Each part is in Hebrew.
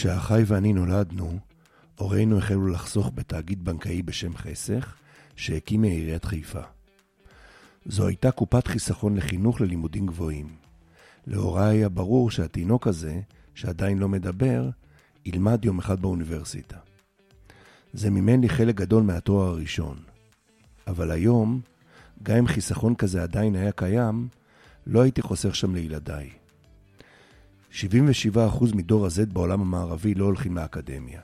כשאחיי ואני נולדנו, הורינו החלו לחסוך בתאגיד בנקאי בשם חסך, שהקימה עיריית חיפה. זו הייתה קופת חיסכון לחינוך ללימודים גבוהים. להוריי היה ברור שהתינוק הזה, שעדיין לא מדבר, ילמד יום אחד באוניברסיטה. זה מימן לי חלק גדול מהתואר הראשון. אבל היום, גם אם חיסכון כזה עדיין היה קיים, לא הייתי חוסך שם לילדיי. 77% מדור ה-Z בעולם המערבי לא הולכים לאקדמיה.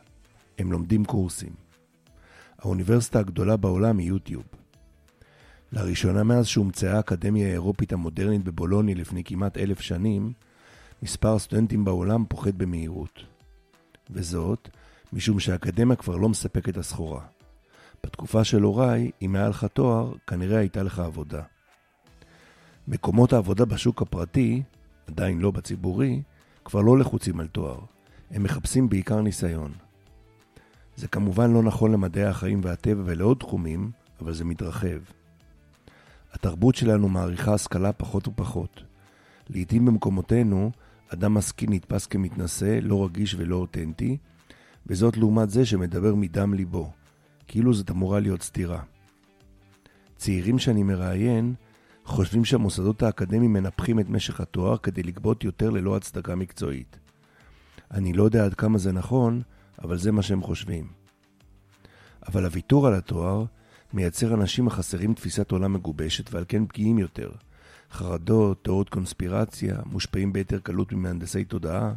הם לומדים קורסים. האוניברסיטה הגדולה בעולם היא יוטיוב. לראשונה מאז שהומצאה האקדמיה האירופית המודרנית בבולוני לפני כמעט אלף שנים, מספר הסטודנטים בעולם פוחת במהירות. וזאת, משום שהאקדמיה כבר לא מספקת הסחורה. בתקופה של הוריי, אם היה לך תואר, כנראה הייתה לך עבודה. מקומות העבודה בשוק הפרטי, עדיין לא בציבורי, כבר לא לחוצים על תואר. הם מחפשים בעיקר ניסיון. זה כמובן לא נכון למדעי החיים והטבע ולעוד תחומים, אבל זה מתרחב. התרבות שלנו מעריכה השכלה פחות ופחות. לעתים במקומותינו, אדם משכיל נתפס כמתנשא, לא רגיש ולא אותנטי, וזאת לעומת זה שמדבר מדם ליבו, כאילו זאת אמורה להיות סתירה. צעירים שאני מראיין חושבים שהמוסדות האקדמיים מנפחים את משך התואר כדי לגבות יותר ללא הצדקה מקצועית. אני לא יודע עד כמה זה נכון, אבל זה מה שהם חושבים. אבל הוויתור על התואר מייצר אנשים החסרים תפיסת עולם מגובשת ועל כן פגיעים יותר. חרדות, תיאוריות קונספירציה, מושפעים ביתר קלות ממהנדסי תודעה.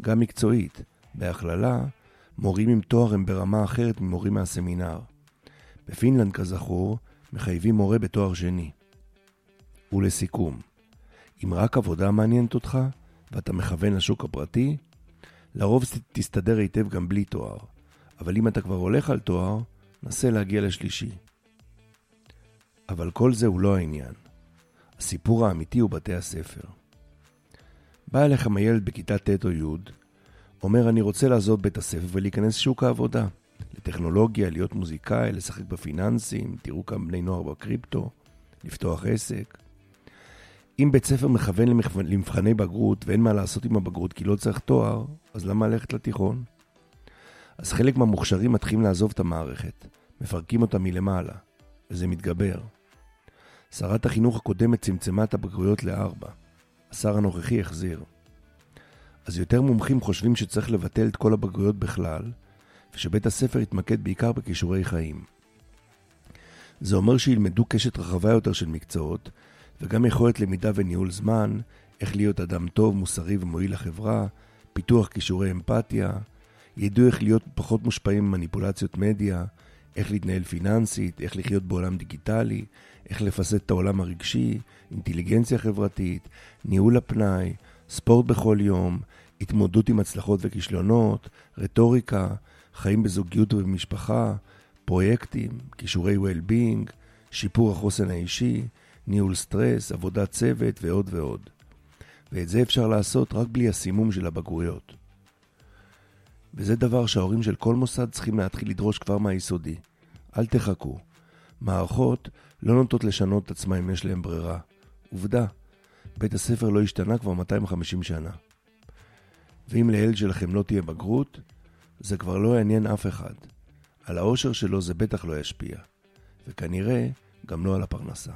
גם מקצועית, בהכללה, מורים עם תואר הם ברמה אחרת ממורים מהסמינר. בפינלנד, כזכור, מחייבים מורה בתואר שני. ולסיכום, אם רק עבודה מעניינת אותך, ואתה מכוון לשוק הפרטי, לרוב תסתדר היטב גם בלי תואר. אבל אם אתה כבר הולך על תואר, נסה להגיע לשלישי. אבל כל זה הוא לא העניין. הסיפור האמיתי הוא בתי הספר. בא אליכם הילד בכיתה ט' או י', אומר אני רוצה לעזוב בית הספר ולהיכנס לשוק העבודה. לטכנולוגיה, להיות מוזיקאי, לשחק בפיננסים, תראו כמה בני נוער בקריפטו, לפתוח עסק. אם בית ספר מכוון למבחני בגרות ואין מה לעשות עם הבגרות כי לא צריך תואר, אז למה ללכת לתיכון? אז חלק מהמוכשרים מתחילים לעזוב את המערכת, מפרקים אותה מלמעלה, וזה מתגבר. שרת החינוך הקודמת צמצמה את הבגרויות לארבע. השר הנוכחי החזיר. אז יותר מומחים חושבים שצריך לבטל את כל הבגרויות בכלל, ושבית הספר יתמקד בעיקר בכישורי חיים. זה אומר שילמדו קשת רחבה יותר של מקצועות, וגם יכולת למידה וניהול זמן, איך להיות אדם טוב, מוסרי ומועיל לחברה, פיתוח כישורי אמפתיה, ידעו איך להיות פחות מושפעים ממניפולציות מדיה, איך להתנהל פיננסית, איך לחיות בעולם דיגיטלי, איך לפסט את העולם הרגשי, אינטליגנציה חברתית, ניהול הפנאי, ספורט בכל יום, התמודדות עם הצלחות וכישלונות, רטוריקה, חיים בזוגיות ובמשפחה, פרויקטים, כישורי well-being, שיפור החוסן האישי, ניהול סטרס, עבודת צוות ועוד ועוד. ואת זה אפשר לעשות רק בלי הסימום של הבגרויות. וזה דבר שההורים של כל מוסד צריכים להתחיל לדרוש כבר מהיסודי. אל תחכו. מערכות לא נוטות לשנות את עצמם אם יש להם ברירה. עובדה, בית הספר לא השתנה כבר 250 שנה. ואם לילד שלכם לא תהיה בגרות, זה כבר לא יעניין אף אחד. על האושר שלו זה בטח לא ישפיע, וכנראה גם לא על הפרנסה.